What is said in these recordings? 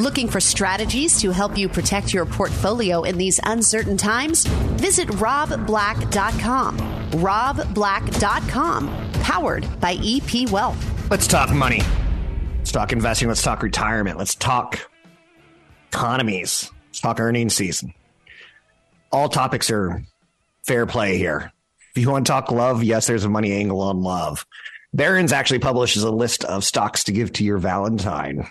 Looking for strategies to help you protect your portfolio in these uncertain times? Visit robblack.com. robblack.com, powered by EP Wealth. Let's talk money. Let's talk investing. Let's talk retirement. Let's talk economies. Let's talk earnings season. All topics are fair play here. If you want to talk love, yes, there's a money angle on love. Barron's actually publishes a list of stocks to give to your Valentine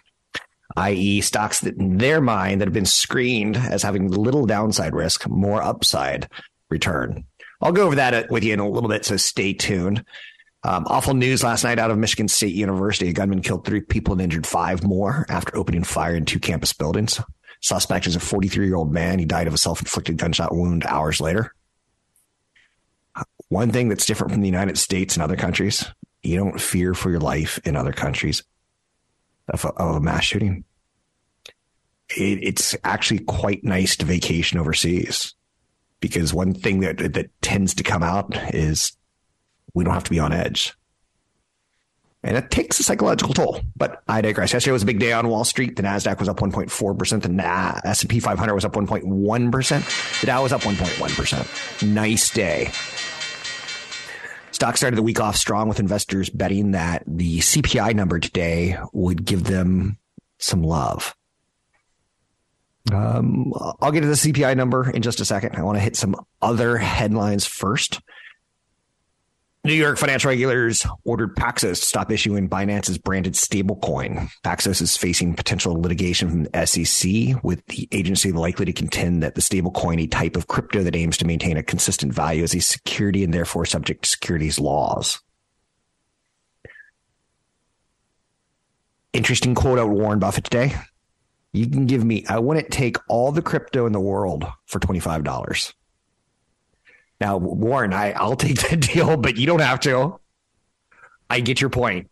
i.e., stocks that in their mind that have been screened as having little downside risk, more upside return. I'll go over that with you in a little bit, so stay tuned. Um, awful news last night out of Michigan State University. A gunman killed three people and injured five more after opening fire in two campus buildings. Suspect is a 43 year old man. He died of a self inflicted gunshot wound hours later. One thing that's different from the United States and other countries, you don't fear for your life in other countries of a, of a mass shooting. It, it's actually quite nice to vacation overseas because one thing that that tends to come out is we don't have to be on edge. And it takes a psychological toll, but I digress. Yesterday was a big day on Wall Street. The Nasdaq was up 1.4%. The S&P 500 was up 1.1%. The Dow was up 1.1%. Nice day. Stock started the week off strong with investors betting that the CPI number today would give them some love. Um, I'll get to the CPI number in just a second. I want to hit some other headlines first. New York financial regulators ordered Paxos to stop issuing Binance's branded stablecoin. Paxos is facing potential litigation from the SEC, with the agency likely to contend that the stablecoin, a type of crypto that aims to maintain a consistent value, is a security and therefore subject to securities laws. Interesting quote out Warren Buffett today. You can give me, I wouldn't take all the crypto in the world for $25. Now, Warren, I, I'll take that deal, but you don't have to. I get your point.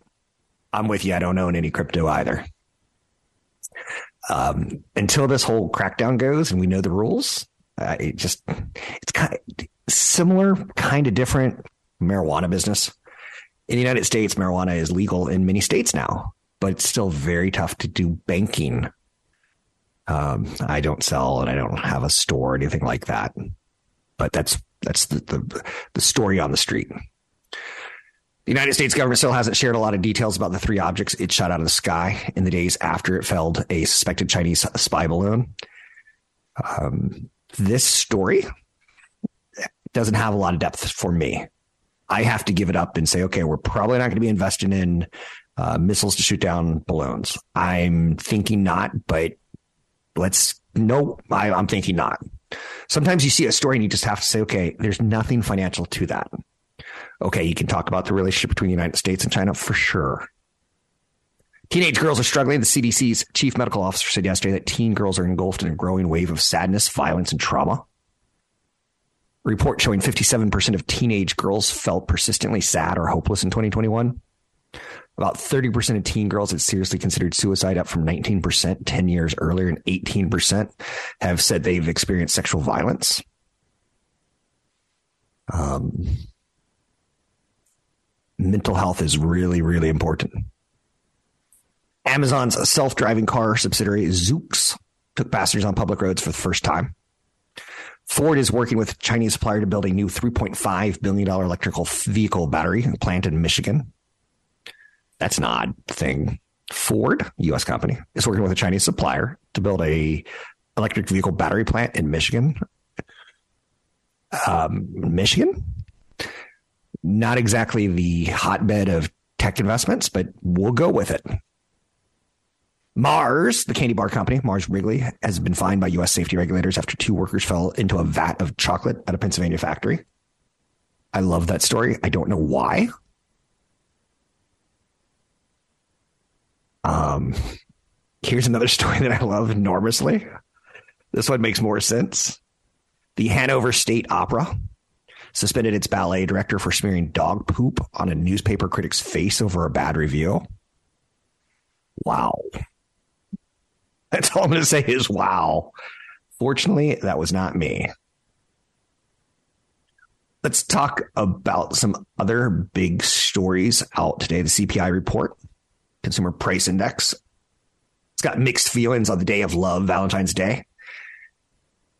I'm with you. I don't own any crypto either. Um, until this whole crackdown goes and we know the rules, uh, it just it's kind of similar, kind of different marijuana business. In the United States, marijuana is legal in many states now, but it's still very tough to do banking. Um, I don't sell and I don't have a store or anything like that, but that's that's the, the, the story on the street. The United States government still hasn't shared a lot of details about the three objects it shot out of the sky in the days after it felled a suspected Chinese spy balloon. Um, this story doesn't have a lot of depth for me. I have to give it up and say, okay, we're probably not going to be investing in uh, missiles to shoot down balloons. I'm thinking not, but let's no, I, I'm thinking not. Sometimes you see a story and you just have to say, okay, there's nothing financial to that. Okay, you can talk about the relationship between the United States and China for sure. Teenage girls are struggling. The CDC's chief medical officer said yesterday that teen girls are engulfed in a growing wave of sadness, violence, and trauma. A report showing 57% of teenage girls felt persistently sad or hopeless in 2021. About 30% of teen girls have seriously considered suicide, up from 19% 10 years earlier, and 18% have said they've experienced sexual violence. Um, mental health is really, really important. Amazon's self driving car subsidiary, Zoox, took passengers on public roads for the first time. Ford is working with a Chinese supplier to build a new $3.5 billion electrical vehicle battery plant in Michigan. That's an odd thing. Ford, U.S. company, is working with a Chinese supplier to build a electric vehicle battery plant in Michigan. Um, Michigan, not exactly the hotbed of tech investments, but we'll go with it. Mars, the candy bar company, Mars Wrigley, has been fined by U.S. safety regulators after two workers fell into a vat of chocolate at a Pennsylvania factory. I love that story. I don't know why. Um, Here's another story that I love enormously. This one makes more sense. The Hanover State Opera suspended its ballet director for smearing dog poop on a newspaper critic's face over a bad review. Wow. That's all I'm going to say is wow. Fortunately, that was not me. Let's talk about some other big stories out today. The CPI report, Consumer Price Index. It's got mixed feelings on the day of love, Valentine's Day.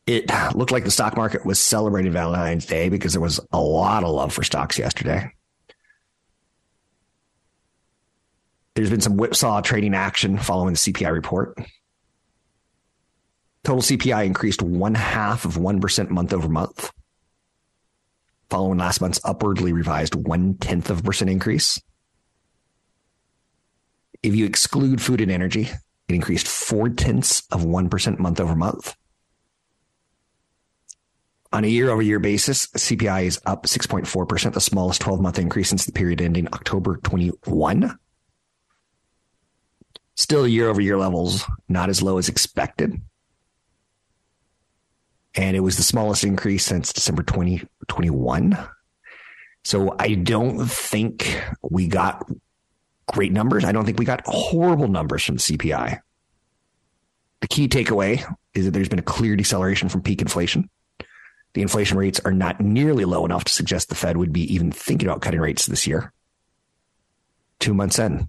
It looked like the stock market was celebrating Valentine's Day because there was a lot of love for stocks yesterday. There's been some whipsaw trading action following the CPI report. Total CPI increased one half of 1% month over month, following last month's upwardly revised one tenth of a percent increase. If you exclude food and energy, it increased four tenths of 1% month over month. On a year over year basis, CPI is up 6.4%, the smallest 12 month increase since the period ending October 21. Still year over year levels, not as low as expected. And it was the smallest increase since December 2021. So I don't think we got great numbers. I don't think we got horrible numbers from the CPI. The key takeaway is that there's been a clear deceleration from peak inflation. The inflation rates are not nearly low enough to suggest the Fed would be even thinking about cutting rates this year. Two months in.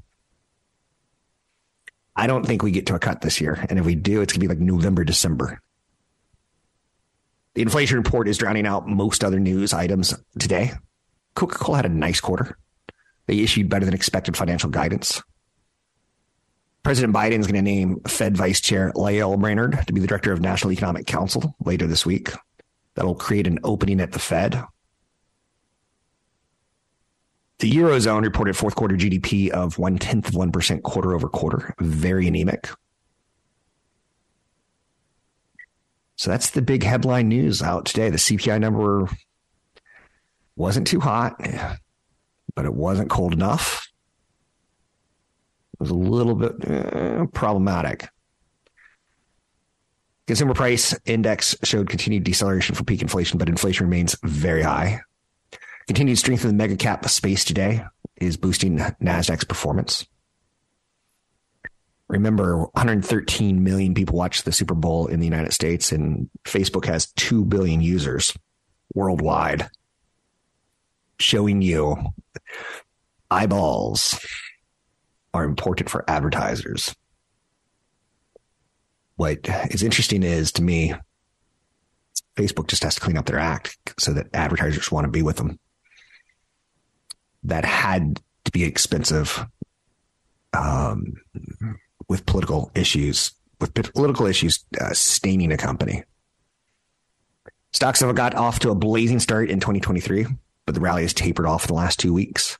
I don't think we get to a cut this year. And if we do, it's going to be like November, December. The inflation report is drowning out most other news items today. Coca Cola had a nice quarter. They issued better than expected financial guidance. President Biden is going to name Fed Vice Chair Lael Brainard to be the director of National Economic Council later this week. That'll create an opening at the Fed. The Eurozone reported fourth quarter GDP of one tenth of 1% quarter over quarter, very anemic. So that's the big headline news out today. The CPI number wasn't too hot, but it wasn't cold enough. It was a little bit uh, problematic. Consumer price index showed continued deceleration for peak inflation, but inflation remains very high. Continued strength in the mega cap space today is boosting Nasdaq's performance. Remember, 113 million people watch the Super Bowl in the United States, and Facebook has 2 billion users worldwide, showing you eyeballs are important for advertisers what is interesting is to me, Facebook just has to clean up their act so that advertisers want to be with them. That had to be expensive um, with political issues, with political issues uh, staining a company. Stocks have got off to a blazing start in 2023, but the rally has tapered off in the last two weeks.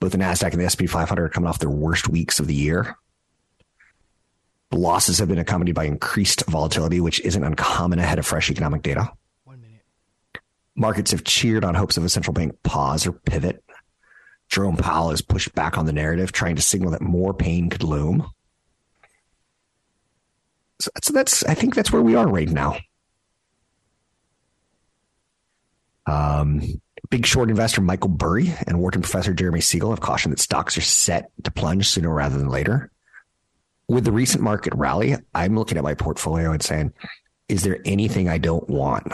Both the Nasdaq and the SP 500 are coming off their worst weeks of the year. The Losses have been accompanied by increased volatility, which isn't uncommon ahead of fresh economic data. One minute. Markets have cheered on hopes of a central bank pause or pivot. Jerome Powell has pushed back on the narrative, trying to signal that more pain could loom. So that's, that's I think that's where we are right now. Um, big short investor Michael Burry and Wharton professor Jeremy Siegel have cautioned that stocks are set to plunge sooner rather than later with the recent market rally, I'm looking at my portfolio and saying, is there anything I don't want?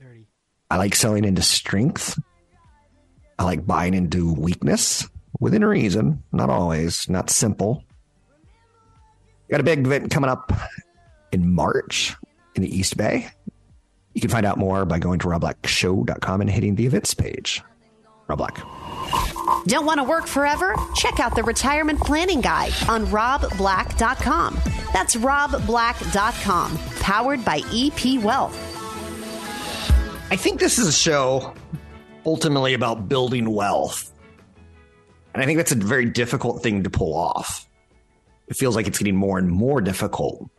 30. I like selling into strength. I like buying into weakness within reason, not always, not simple. Got a big event coming up in March in the East Bay. You can find out more by going to robblackshow.com and hitting the events page. Rob Black. Don't want to work forever? Check out the retirement planning guide on robblack.com. That's robblack.com, powered by EP Wealth. I think this is a show ultimately about building wealth. And I think that's a very difficult thing to pull off. It feels like it's getting more and more difficult.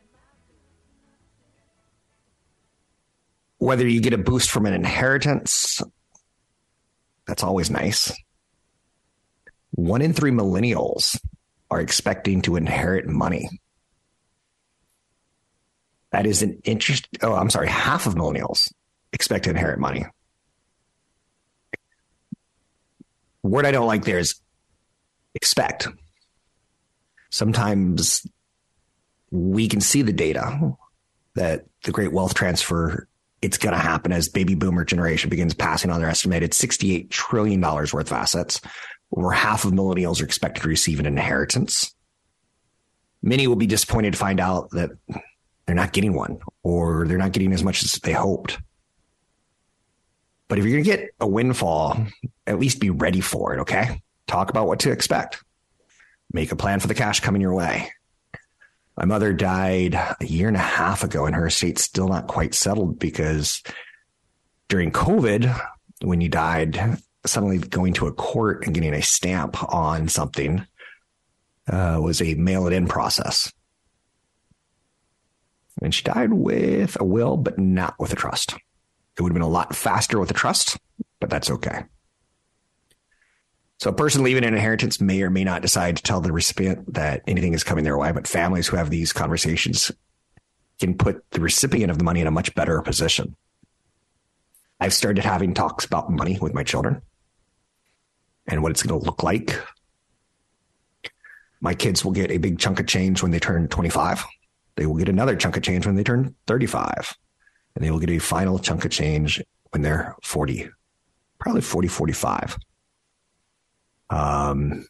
Whether you get a boost from an inheritance, that's always nice one in three millennials are expecting to inherit money. That is an interest. Oh, I'm sorry. Half of millennials expect to inherit money. Word I don't like there is expect. Sometimes we can see the data that the great wealth transfer it's going to happen as baby boomer generation begins passing on their estimated $68 trillion worth of assets. Over half of millennials are expected to receive an inheritance. Many will be disappointed to find out that they're not getting one or they're not getting as much as they hoped. But if you're going to get a windfall, at least be ready for it, okay? Talk about what to expect. Make a plan for the cash coming your way. My mother died a year and a half ago, and her estate's still not quite settled because during COVID, when you died, suddenly going to a court and getting a stamp on something uh, was a mail it in process. And she died with a will, but not with a trust. It would have been a lot faster with a trust, but that's okay. So a person leaving an inheritance may or may not decide to tell the recipient that anything is coming their way, but families who have these conversations can put the recipient of the money in a much better position. I've started having talks about money with my children and what it's going to look like. My kids will get a big chunk of change when they turn 25. They will get another chunk of change when they turn 35. And they will get a final chunk of change when they're 40, probably 40, 45. Um,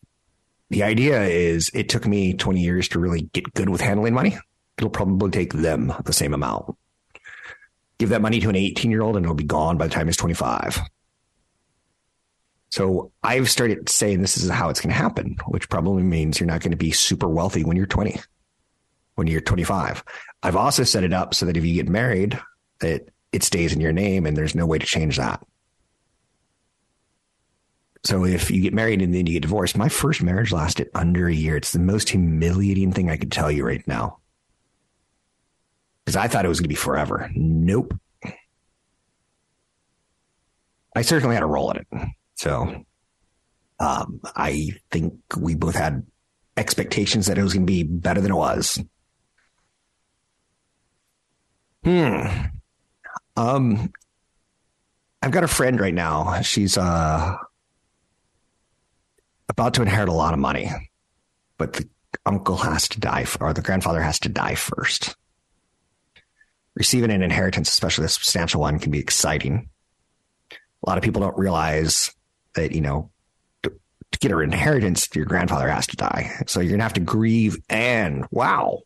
the idea is it took me 20 years to really get good with handling money. It'll probably take them the same amount. Give that money to an 18 year old and it'll be gone by the time he's 25. So I've started saying this is how it's going to happen, which probably means you're not going to be super wealthy when you're 20, when you're 25. I've also set it up so that if you get married, that it stays in your name and there's no way to change that. So if you get married and then you get divorced, my first marriage lasted under a year. It's the most humiliating thing I could tell you right now. Because I thought it was going to be forever. Nope. I certainly had a role in it. So um, I think we both had expectations that it was going to be better than it was. Hmm. Um, I've got a friend right now. She's uh about to inherit a lot of money, but the uncle has to die or the grandfather has to die first. Receiving an inheritance, especially a substantial one, can be exciting. A lot of people don't realize that, you know, to, to get an inheritance, your grandfather has to die. So you're going to have to grieve and wow,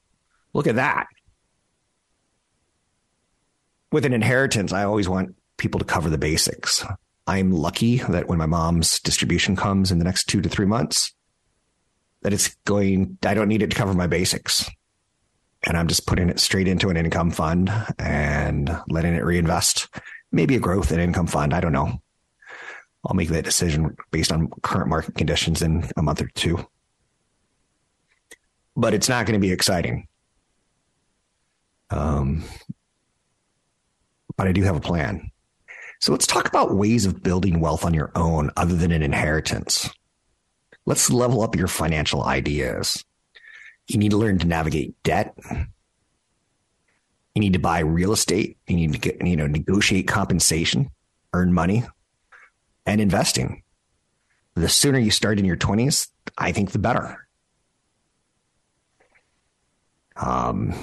look at that. With an inheritance, I always want people to cover the basics. I'm lucky that when my mom's distribution comes in the next two to three months, that it's going, I don't need it to cover my basics. And I'm just putting it straight into an income fund and letting it reinvest. Maybe a growth and income fund. I don't know. I'll make that decision based on current market conditions in a month or two. But it's not going to be exciting. Um, but I do have a plan. So let's talk about ways of building wealth on your own other than an inheritance. Let's level up your financial ideas. You need to learn to navigate debt. You need to buy real estate. You need to get, you know, negotiate compensation, earn money, and investing. The sooner you start in your 20s, I think the better. Um,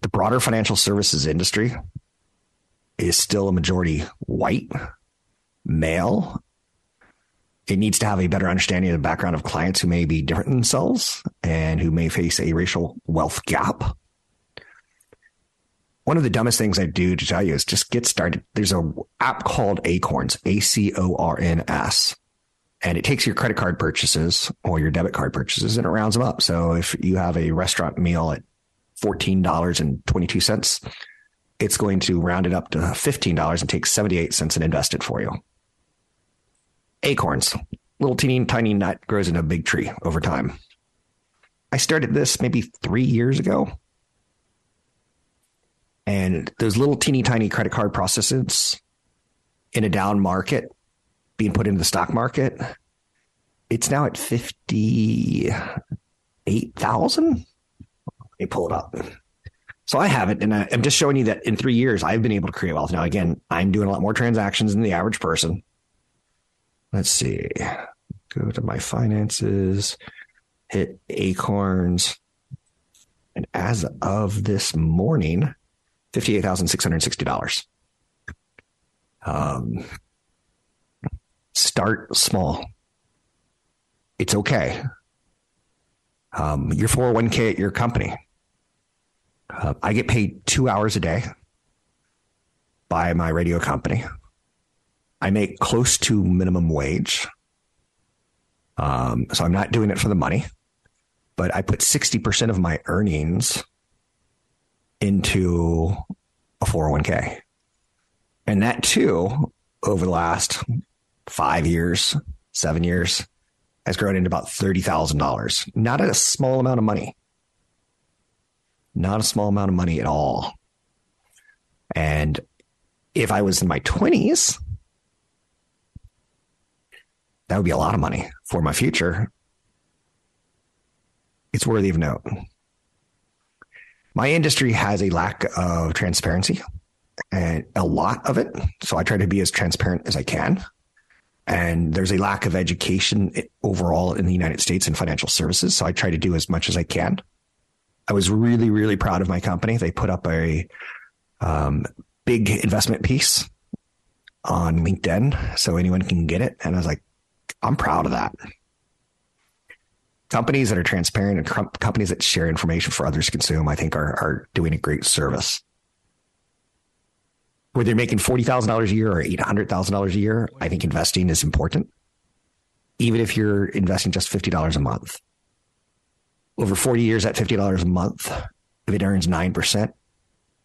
the broader financial services industry is still a majority white, male. It needs to have a better understanding of the background of clients who may be different than themselves and who may face a racial wealth gap. One of the dumbest things I do to tell you is just get started. There's a app called Acorns, A C O R N S, and it takes your credit card purchases or your debit card purchases and it rounds them up. So if you have a restaurant meal at $14.22, it's going to round it up to $15 and take 78 cents and invest it for you. Acorns, little teeny tiny nut grows into a big tree over time. I started this maybe three years ago. And those little teeny tiny credit card processes in a down market being put into the stock market it's now at 58,000. Let me pull it up. So I have it, and I, I'm just showing you that in three years, I've been able to create wealth. Now, again, I'm doing a lot more transactions than the average person. Let's see. Go to my finances, hit acorns. And as of this morning, $58,660. Um, start small. It's okay. Um, your 401k at your company. Uh, I get paid two hours a day by my radio company. I make close to minimum wage. Um, so I'm not doing it for the money, but I put 60% of my earnings into a 401k. And that too, over the last five years, seven years, has grown into about $30,000. Not a small amount of money. Not a small amount of money at all. And if I was in my 20s, that would be a lot of money for my future. It's worthy of note. My industry has a lack of transparency and a lot of it. So I try to be as transparent as I can. And there's a lack of education overall in the United States in financial services. So I try to do as much as I can. I was really, really proud of my company. They put up a um, big investment piece on LinkedIn so anyone can get it. And I was like, I'm proud of that. Companies that are transparent and companies that share information for others to consume, I think, are, are doing a great service whether you're making $40,000 a year or $800,000 a year, I think investing is important. Even if you're investing just $50 a month. Over 40 years at $50 a month, if it earns 9%,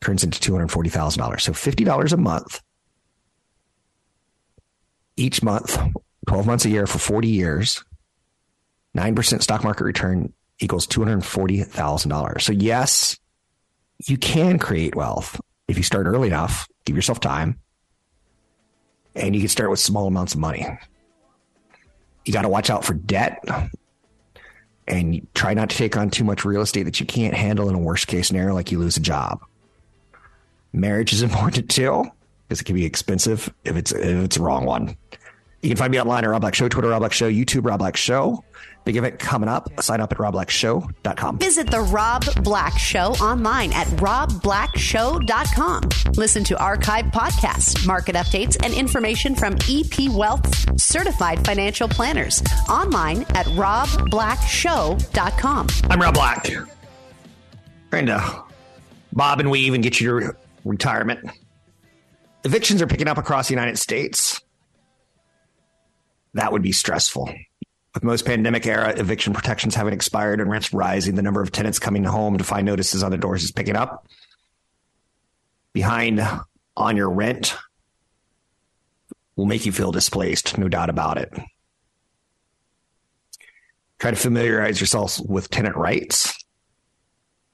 turns into $240,000. So $50 a month each month, 12 months a year for 40 years, 9% stock market return equals $240,000. So yes, you can create wealth if you start early enough give yourself time, and you can start with small amounts of money. You got to watch out for debt and try not to take on too much real estate that you can't handle in a worst case scenario, like you lose a job. Marriage is important too, because it can be expensive if it's if it's the wrong one. You can find me online at Rob Black Show, Twitter Rob Black Show, YouTube Rob Black Show. Big event coming up. Sign up at robblackshow.com. Visit the Rob Black Show online at robblackshow.com. Listen to archive podcasts, market updates, and information from EP Wealth certified financial planners online at robblackshow.com. I'm Rob Black. Trying to bob and weave and get you to retirement. Evictions are picking up across the United States. That would be stressful. With most pandemic era eviction protections having expired and rents rising, the number of tenants coming home to find notices on the doors is picking up. Behind on your rent will make you feel displaced, no doubt about it. Try to familiarize yourself with tenant rights.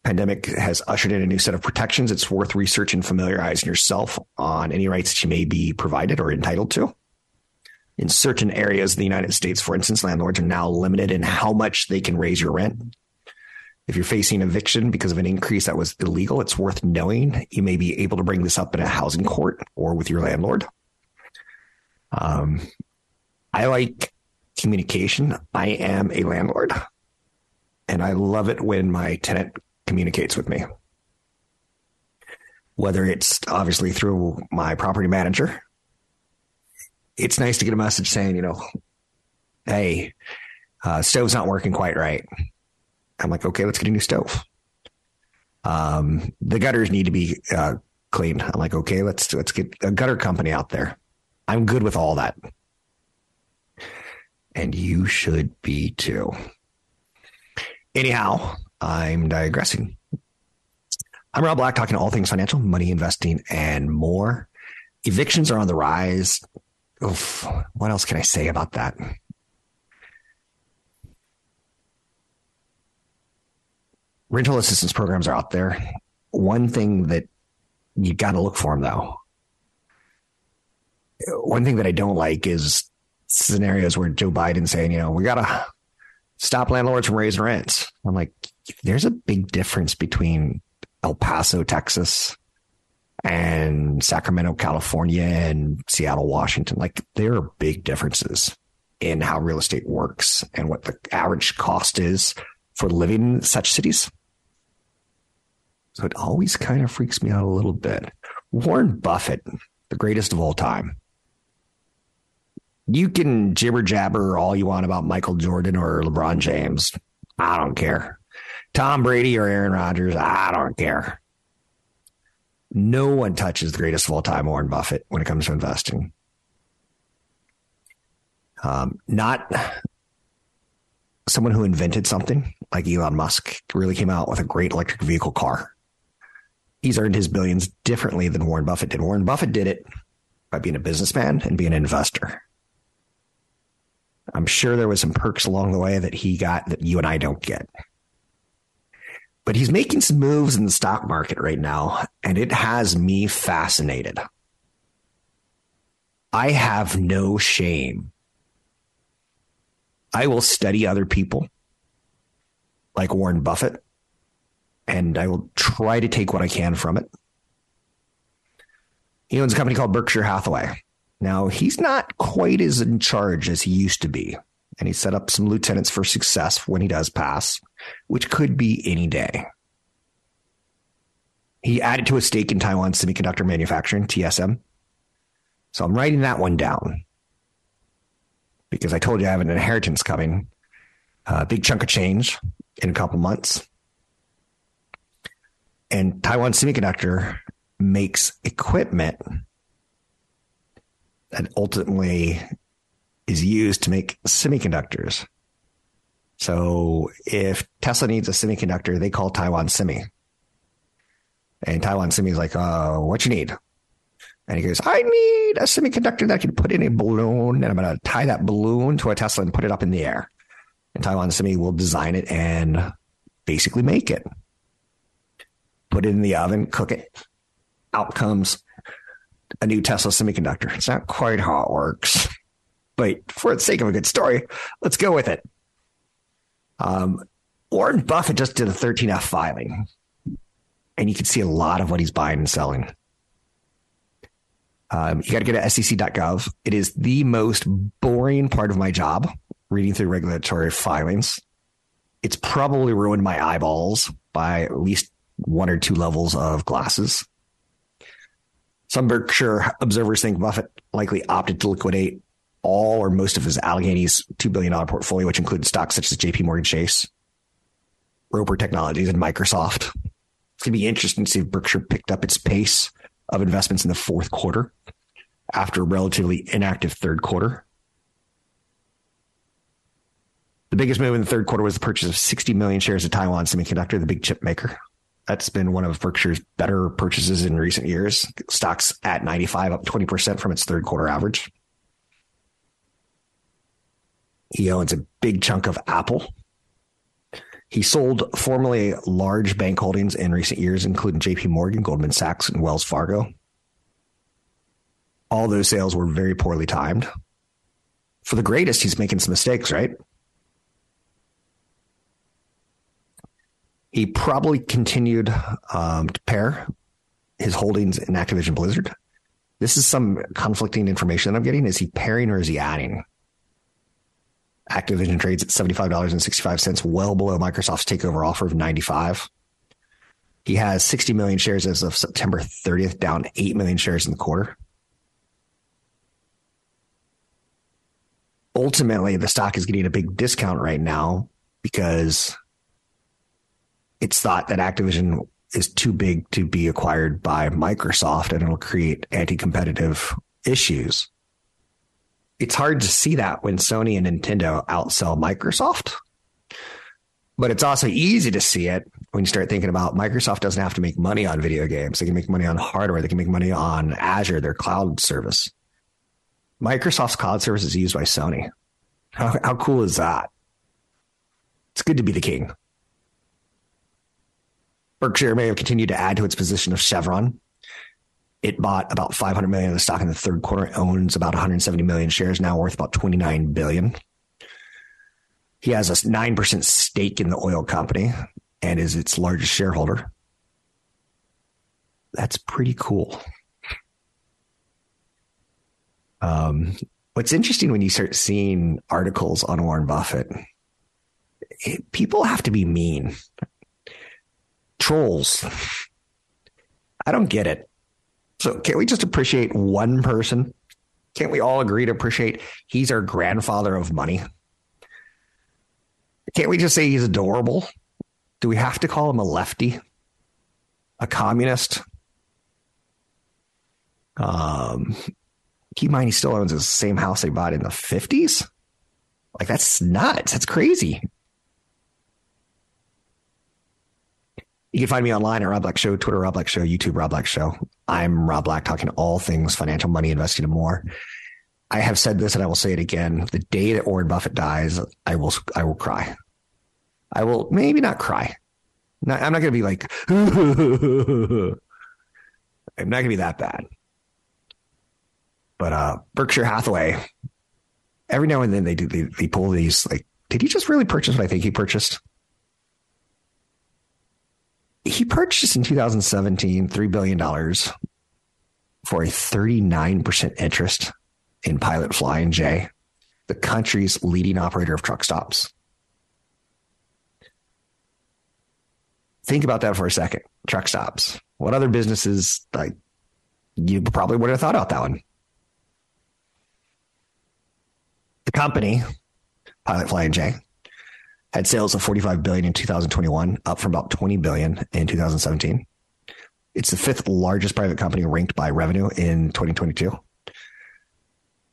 Pandemic has ushered in a new set of protections. It's worth researching, familiarizing yourself on any rights that you may be provided or entitled to in certain areas of the United States, for instance, landlords are now limited in how much they can raise your rent. If you're facing eviction because of an increase that was illegal, it's worth knowing you may be able to bring this up in a housing court or with your landlord. Um, I like communication. I am a landlord, and I love it when my tenant communicates with me. Whether it's obviously through my property manager it's nice to get a message saying, you know, hey, uh, stove's not working quite right. I'm like, okay, let's get a new stove. Um, the gutters need to be uh, cleaned. I'm like, okay, let's let's get a gutter company out there. I'm good with all that, and you should be too. Anyhow, I'm digressing. I'm Rob Black, talking all things financial, money, investing, and more. Evictions are on the rise. Oof, what else can I say about that? Rental assistance programs are out there. One thing that you got to look for them, though. One thing that I don't like is scenarios where Joe Biden saying, you know, we got to stop landlords from raising rents. I'm like, there's a big difference between El Paso, Texas, and Sacramento, California, and Seattle, Washington. Like, there are big differences in how real estate works and what the average cost is for living in such cities. So it always kind of freaks me out a little bit. Warren Buffett, the greatest of all time. You can jibber jabber all you want about Michael Jordan or LeBron James. I don't care. Tom Brady or Aaron Rodgers. I don't care. No one touches the greatest of all time, Warren Buffett, when it comes to investing. Um, not someone who invented something like Elon Musk really came out with a great electric vehicle car. He's earned his billions differently than Warren Buffett did. Warren Buffett did it by being a businessman and being an investor. I'm sure there was some perks along the way that he got that you and I don't get. But he's making some moves in the stock market right now, and it has me fascinated. I have no shame. I will study other people like Warren Buffett, and I will try to take what I can from it. He owns a company called Berkshire Hathaway. Now, he's not quite as in charge as he used to be, and he set up some lieutenants for success when he does pass, which could be any day. He added to a stake in Taiwan Semiconductor Manufacturing, TSM. So I'm writing that one down because I told you I have an inheritance coming, a big chunk of change in a couple months. And Taiwan Semiconductor makes equipment that ultimately is used to make semiconductors. So if Tesla needs a semiconductor, they call Taiwan Semi. And Taiwan Semi is like, uh, what you need? And he goes, I need a semiconductor that I can put in a balloon and I'm going to tie that balloon to a Tesla and put it up in the air. And Taiwan Semi will design it and basically make it. Put it in the oven, cook it. Out comes a new Tesla semiconductor. It's not quite how it works, but for the sake of a good story, let's go with it. Um, Warren Buffett just did a 13F filing, and you can see a lot of what he's buying and selling. Um, you got to go to sec.gov. It is the most boring part of my job, reading through regulatory filings. It's probably ruined my eyeballs by at least one or two levels of glasses. Some Berkshire observers think Buffett likely opted to liquidate all or most of his Alleghany's $2 billion portfolio, which included stocks such as JP Morgan Chase, Roper Technologies, and Microsoft. It's going to be interesting to see if Berkshire picked up its pace of investments in the fourth quarter after a relatively inactive third quarter. The biggest move in the third quarter was the purchase of 60 million shares of Taiwan Semiconductor, the big chip maker. That's been one of Berkshire's better purchases in recent years. Stocks at 95, up 20% from its third quarter average. He owns a big chunk of Apple. He sold formerly large bank holdings in recent years, including JP Morgan, Goldman Sachs, and Wells Fargo. All those sales were very poorly timed. For the greatest, he's making some mistakes, right? He probably continued um, to pare his holdings in Activision Blizzard. This is some conflicting information that I'm getting. Is he paring or is he adding? Activision trades at $75.65, well below Microsoft's takeover offer of 95. He has 60 million shares as of September 30th, down 8 million shares in the quarter. Ultimately, the stock is getting a big discount right now because it's thought that Activision is too big to be acquired by Microsoft and it'll create anti competitive issues. It's hard to see that when Sony and Nintendo outsell Microsoft. But it's also easy to see it when you start thinking about Microsoft doesn't have to make money on video games. They can make money on hardware. They can make money on Azure, their cloud service. Microsoft's cloud service is used by Sony. How, how cool is that? It's good to be the king. Berkshire may have continued to add to its position of Chevron. It bought about 500 million of the stock in the third quarter. Owns about 170 million shares, now worth about 29 billion. He has a 9% stake in the oil company and is its largest shareholder. That's pretty cool. Um, what's interesting when you start seeing articles on Warren Buffett, it, people have to be mean. Trolls. I don't get it. So can't we just appreciate one person? Can't we all agree to appreciate he's our grandfather of money? Can't we just say he's adorable? Do we have to call him a lefty? A communist? Um, keep in mind he still owns the same house they bought in the 50s. Like that's nuts. That's crazy. You can find me online at Rob Black Show, Twitter Rob Black Show, YouTube Rob Black Show. I'm Rob Black talking all things financial, money, investing, and more. I have said this and I will say it again. The day that Warren Buffett dies, I will I will cry. I will maybe not cry. Not, I'm not going to be like, I'm not going to be that bad. But uh, Berkshire Hathaway, every now and then they do they, they pull these like, did he just really purchase what I think he purchased? He purchased in 2017 $3 billion for a 39% interest in Pilot Flying J, the country's leading operator of truck stops. Think about that for a second. Truck stops. What other businesses like you probably would have thought about that one? The company, Pilot Flying J, had sales of 45 billion in 2021, up from about 20 billion in 2017. It's the fifth largest private company ranked by revenue in 2022.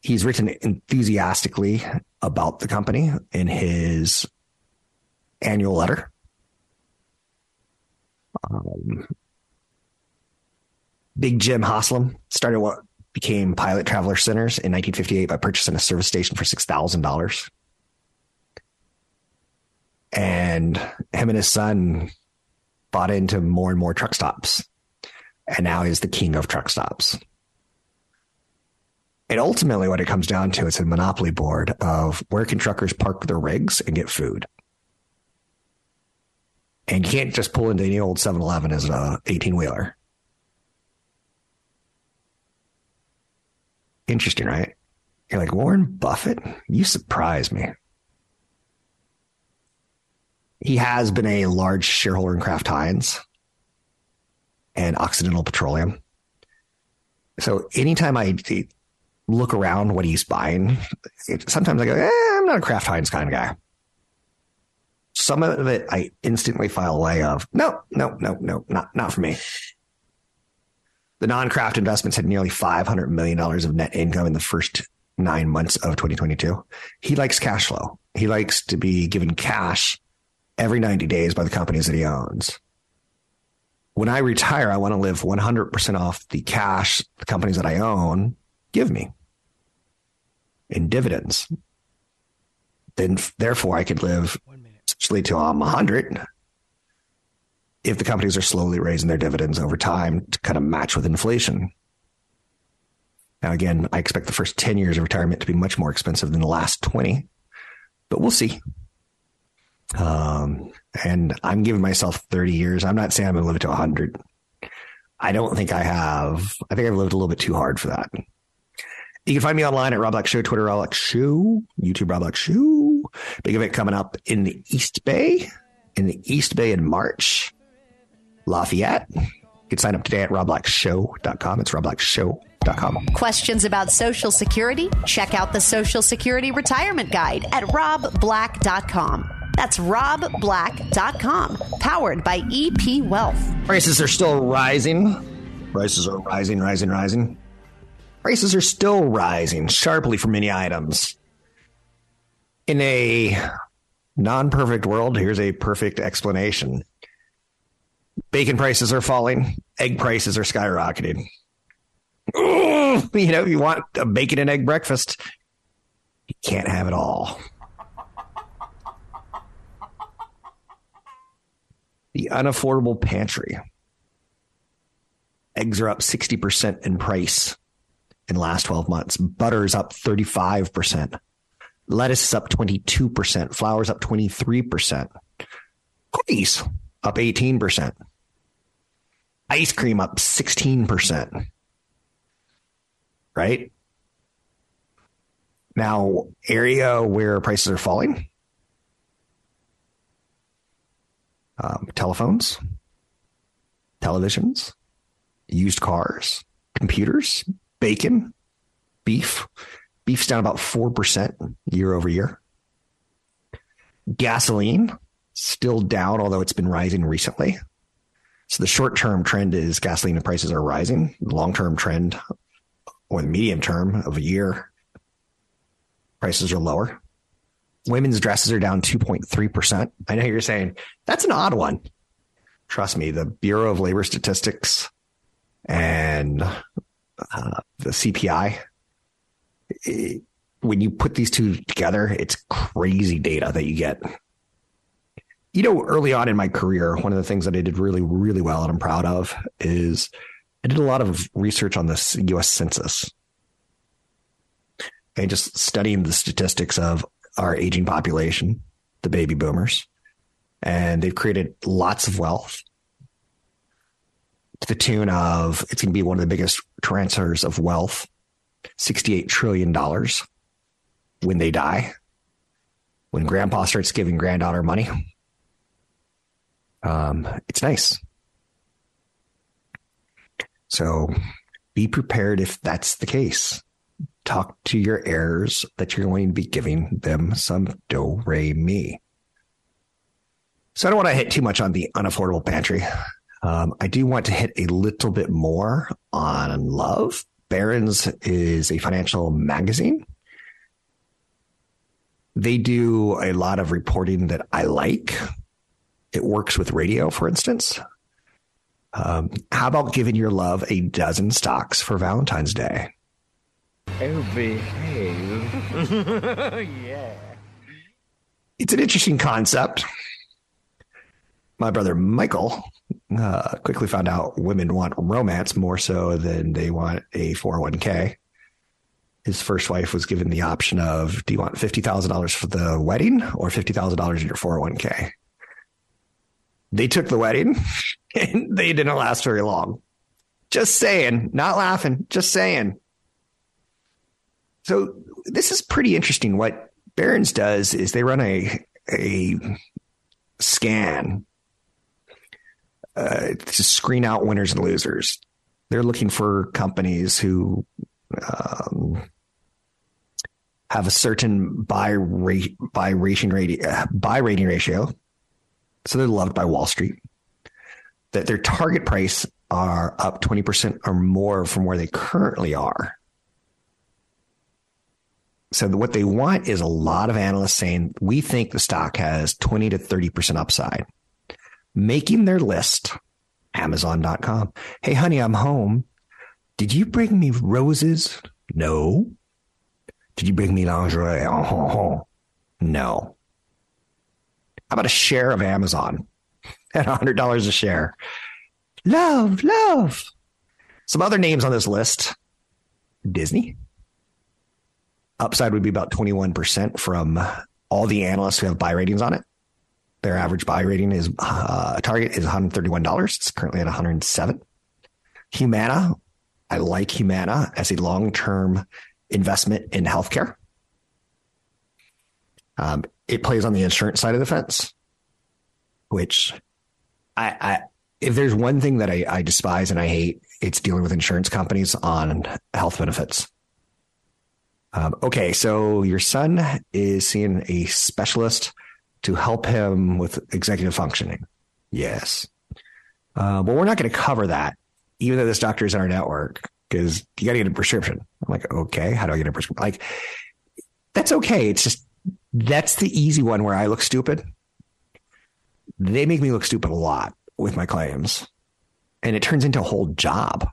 He's written enthusiastically about the company in his annual letter. Um, Big Jim Haslam started what became Pilot Traveler Centers in 1958 by purchasing a service station for $6,000 and him and his son bought into more and more truck stops. And now he's the king of truck stops. And ultimately what it comes down to is a monopoly board of where can truckers park their rigs and get food. And you can't just pull into any old 7-eleven as a 18-wheeler interesting right? You're like warren buffett? You surprise me he has been a large shareholder in Kraft Heinz and Occidental Petroleum. So anytime I look around what he's buying, it, sometimes I go, eh, I'm not a Kraft Heinz kind of guy. Some of it I instantly file away of, no, no, no, no, not, not for me. The non-Kraft investments had nearly $500 million of net income in the first nine months of 2022. He likes cash flow. He likes to be given cash every 90 days by the companies that he owns. When I retire, I want to live 100% off the cash the companies that I own give me in dividends. Then, therefore, I could live essentially till I'm 100 if the companies are slowly raising their dividends over time to kind of match with inflation. Now, again, I expect the first 10 years of retirement to be much more expensive than the last 20, but we'll see. Um, and I'm giving myself 30 years. I'm not saying I'm going to live to 100. I don't think I have. I think I've lived a little bit too hard for that. You can find me online at Rob Black Show, Twitter Rob Black Show, YouTube Rob Black Show. Big event coming up in the East Bay, in the East Bay in March. Lafayette. You can sign up today at robblackshow.com. It's robblackshow.com. Questions about Social Security? Check out the Social Security Retirement Guide at robblack.com. That's robblack.com, powered by EP Wealth. Prices are still rising. Prices are rising, rising, rising. Prices are still rising sharply for many items. In a non perfect world, here's a perfect explanation bacon prices are falling, egg prices are skyrocketing. Ooh, you know, you want a bacon and egg breakfast, you can't have it all. The unaffordable pantry. Eggs are up 60% in price in last 12 months. Butter is up 35%. Lettuce is up 22%. Flour is up 23%. Cookies up 18%. Ice cream up 16%. Right? Now, area where prices are falling um, telephones, televisions, used cars, computers, bacon, beef. Beef's down about 4% year over year. Gasoline still down, although it's been rising recently. So the short term trend is gasoline prices are rising. The long term trend or the medium term of a year, prices are lower. Women's dresses are down 2.3%. I know you're saying that's an odd one. Trust me, the Bureau of Labor Statistics and uh, the CPI, it, when you put these two together, it's crazy data that you get. You know, early on in my career, one of the things that I did really, really well and I'm proud of is I did a lot of research on this US Census and just studying the statistics of our aging population, the baby boomers. And they've created lots of wealth to the tune of it's going to be one of the biggest transfers of wealth, $68 trillion when they die. When grandpa starts giving granddaughter money, um, it's nice. So be prepared if that's the case. Talk to your heirs that you're going to be giving them some do re mi. So I don't want to hit too much on the unaffordable pantry. Um, I do want to hit a little bit more on love. Barron's is a financial magazine. They do a lot of reporting that I like. It works with radio, for instance. Um, how about giving your love a dozen stocks for Valentine's Day? Oh, behave. yeah. It's an interesting concept. My brother Michael uh, quickly found out women want romance more so than they want a 401k. His first wife was given the option of do you want $50,000 for the wedding or $50,000 in your 401k? They took the wedding and they didn't last very long. Just saying, not laughing, just saying. So this is pretty interesting. What Barron's does is they run a a scan uh, to screen out winners and losers. They're looking for companies who um, have a certain buy rate buy rating rating uh, buy rating ratio, so they're loved by Wall Street. That their target price are up twenty percent or more from where they currently are. So what they want is a lot of analysts saying we think the stock has twenty to thirty percent upside making their list. Amazon.com. Hey, honey, I'm home. Did you bring me roses? No. Did you bring me lingerie? Oh, no. How about a share of Amazon at $100 a share? Love, love. Some other names on this list Disney. Upside would be about 21% from all the analysts who have buy ratings on it. Their average buy rating is uh, target is $131. It's currently at 107. Humana, I like Humana as a long term investment in healthcare. Um, it plays on the insurance side of the fence, which I, I if there's one thing that I, I despise and I hate, it's dealing with insurance companies on health benefits. Um, okay, so your son is seeing a specialist to help him with executive functioning. Yes. Uh, but we're not going to cover that, even though this doctor is in our network, because you got to get a prescription. I'm like, okay, how do I get a prescription? Like, that's okay. It's just, that's the easy one where I look stupid. They make me look stupid a lot with my claims. And it turns into a whole job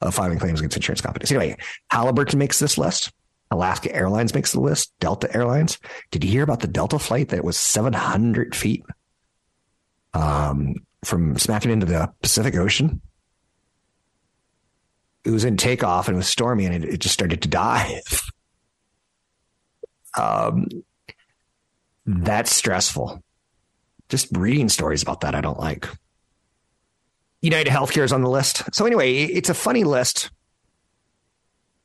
of filing claims against insurance companies. Anyway, Halliburton makes this list. Alaska Airlines makes the list. Delta Airlines. Did you hear about the Delta flight that was 700 feet um, from smacking into the Pacific Ocean? it was in takeoff and it was stormy and it, it just started to dive. um, that's stressful. Just reading stories about that, I don't like. United Healthcare is on the list. So anyway, it's a funny list.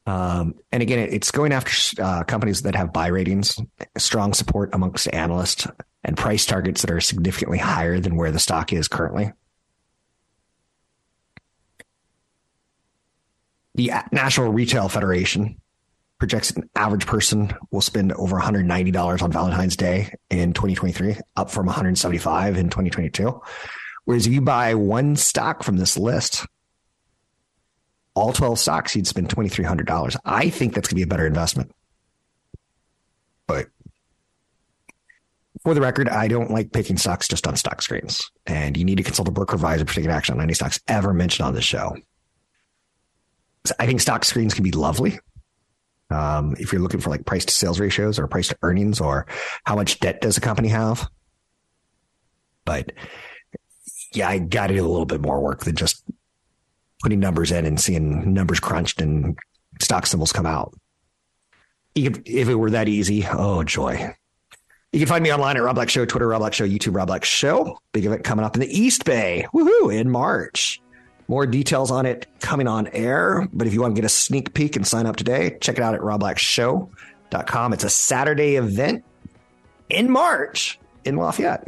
Um, and again, it's going after uh, companies that have buy ratings, strong support amongst analysts, and price targets that are significantly higher than where the stock is currently. The National Retail Federation projects an average person will spend over $190 on Valentine's Day in 2023, up from 175 in 2022. Whereas if you buy one stock from this list, all 12 stocks, you'd spend $2,300. I think that's going to be a better investment. But for the record, I don't like picking stocks just on stock screens. And you need to consult a broker advisor for taking action on any stocks ever mentioned on this show. I think stock screens can be lovely. Um, if you're looking for like price to sales ratios or price to earnings or how much debt does a company have. But yeah, I got to do a little bit more work than just putting numbers in and seeing numbers crunched and stock symbols come out. If it were that easy, oh joy. You can find me online at Rob Black Show, Twitter, Rob Black Show, YouTube, Rob Black Show. Big event coming up in the East Bay. Woohoo! In March. More details on it coming on air. But if you want to get a sneak peek and sign up today, check it out at robblackshow.com. It's a Saturday event in March in Lafayette.